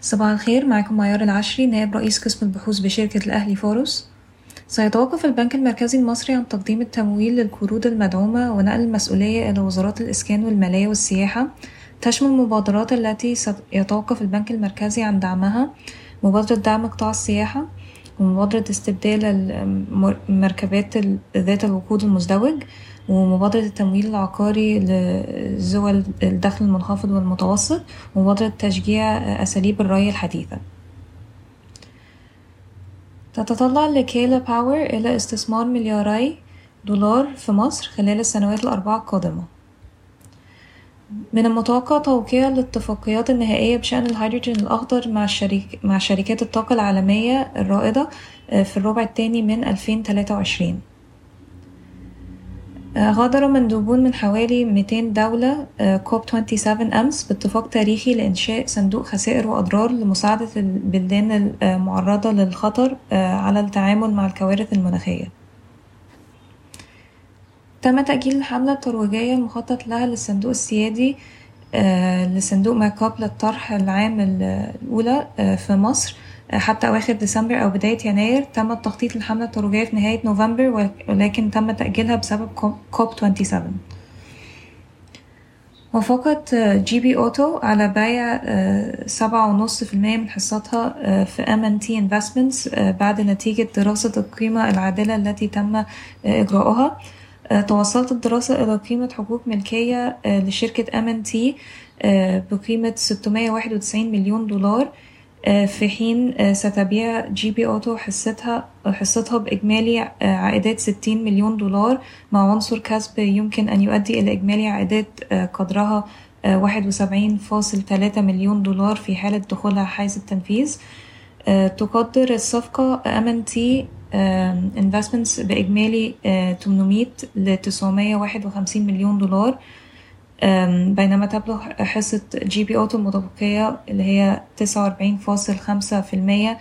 صباح الخير معكم معيار العشري نائب رئيس قسم البحوث بشركة الأهلي فورس. سيتوقف البنك المركزي المصري عن تقديم التمويل للقروض المدعومة ونقل المسؤولية إلى وزارات الإسكان والمالية والسياحة. تشمل المبادرات التي سيتوقف البنك المركزي عن دعمها مبادرة دعم قطاع السياحة ومبادرة استبدال المركبات ذات الوقود المزدوج ومبادرة التمويل العقاري لذوي الدخل المنخفض والمتوسط ومبادرة تشجيع أساليب الري الحديثة. تتطلع لكيلا باور إلى استثمار ملياري دولار في مصر خلال السنوات الأربعة القادمة. من المتوقع توقيع الاتفاقيات النهائية بشأن الهيدروجين الأخضر مع, الشريك مع شركات الطاقة العالمية الرائدة في الربع الثاني من 2023 غادر مندوبون من حوالي 200 دولة كوب 27 أمس باتفاق تاريخي لإنشاء صندوق خسائر وأضرار لمساعدة البلدان المعرضة للخطر على التعامل مع الكوارث المناخية تم تأجيل الحملة الترويجية المخطط لها للصندوق السيادي لصندوق مارك اب للطرح العام الأولى في مصر. حتى أواخر ديسمبر أو بداية يناير تم التخطيط للحملة الترويجية في نهاية نوفمبر ولكن تم تأجيلها بسبب COP 27 وافقت GB Auto على بيع سبعة ونص في المية من حصتها في MNT Investments بعد نتيجة دراسة القيمة العادلة التي تم إجراؤها. توصلت الدراسة إلى قيمة حقوق ملكية لشركة MNT بقيمة 691 مليون دولار. في حين ستبيع GB Auto حصتها حصتها بإجمالي عائدات 60 مليون دولار مع عنصر كسب يمكن أن يؤدي إلى إجمالي عائدات قدرها 71.3 مليون دولار في حالة دخولها حيز التنفيذ. تقدر الصفقة MNT Investments بإجمالي 800 ل 951 مليون دولار. بينما تبلغ حصة GB Auto المتبقية اللي هي تسعة وأربعين فاصل خمسة في المية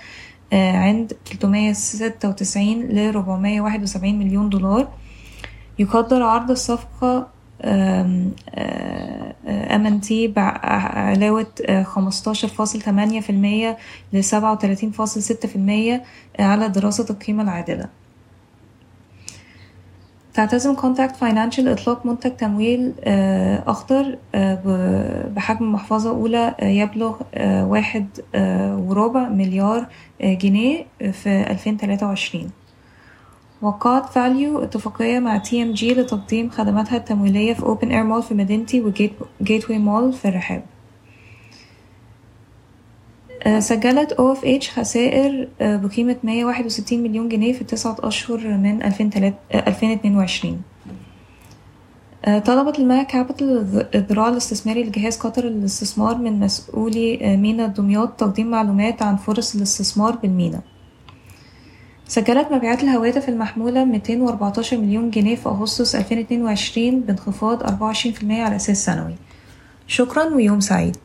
عند تلتمية ستة وتسعين لربعمية واحد وسبعين مليون دولار. يقدر عرض الصفقة MNT بعلاوة تمانية في المية لسبعة وتلاتين فاصل ستة في المية على دراسة القيمة العادلة. تعتزم Contact Financial إطلاق منتج تمويل أخضر بحجم محفظة أولى يبلغ واحد وربع مليار جنيه في 2023 وقعت valU اتفاقية مع TMG لتقديم خدماتها التمويلية في Open Air Mall في مدينتي و Gateway Mall في الرحاب سجلت OFH خسائر بقيمة 161 مليون جنيه في التسعة أشهر من 2022 طلبت المها Capital الذراع الاستثماري لجهاز قطر للاستثمار من مسؤولي مينا دمياط تقديم معلومات عن فرص الاستثمار بالمينا. سجلت مبيعات الهواتف المحمولة 214 مليون جنيه في أغسطس 2022 بانخفاض 24% على أساس سنوي. شكرا ويوم سعيد.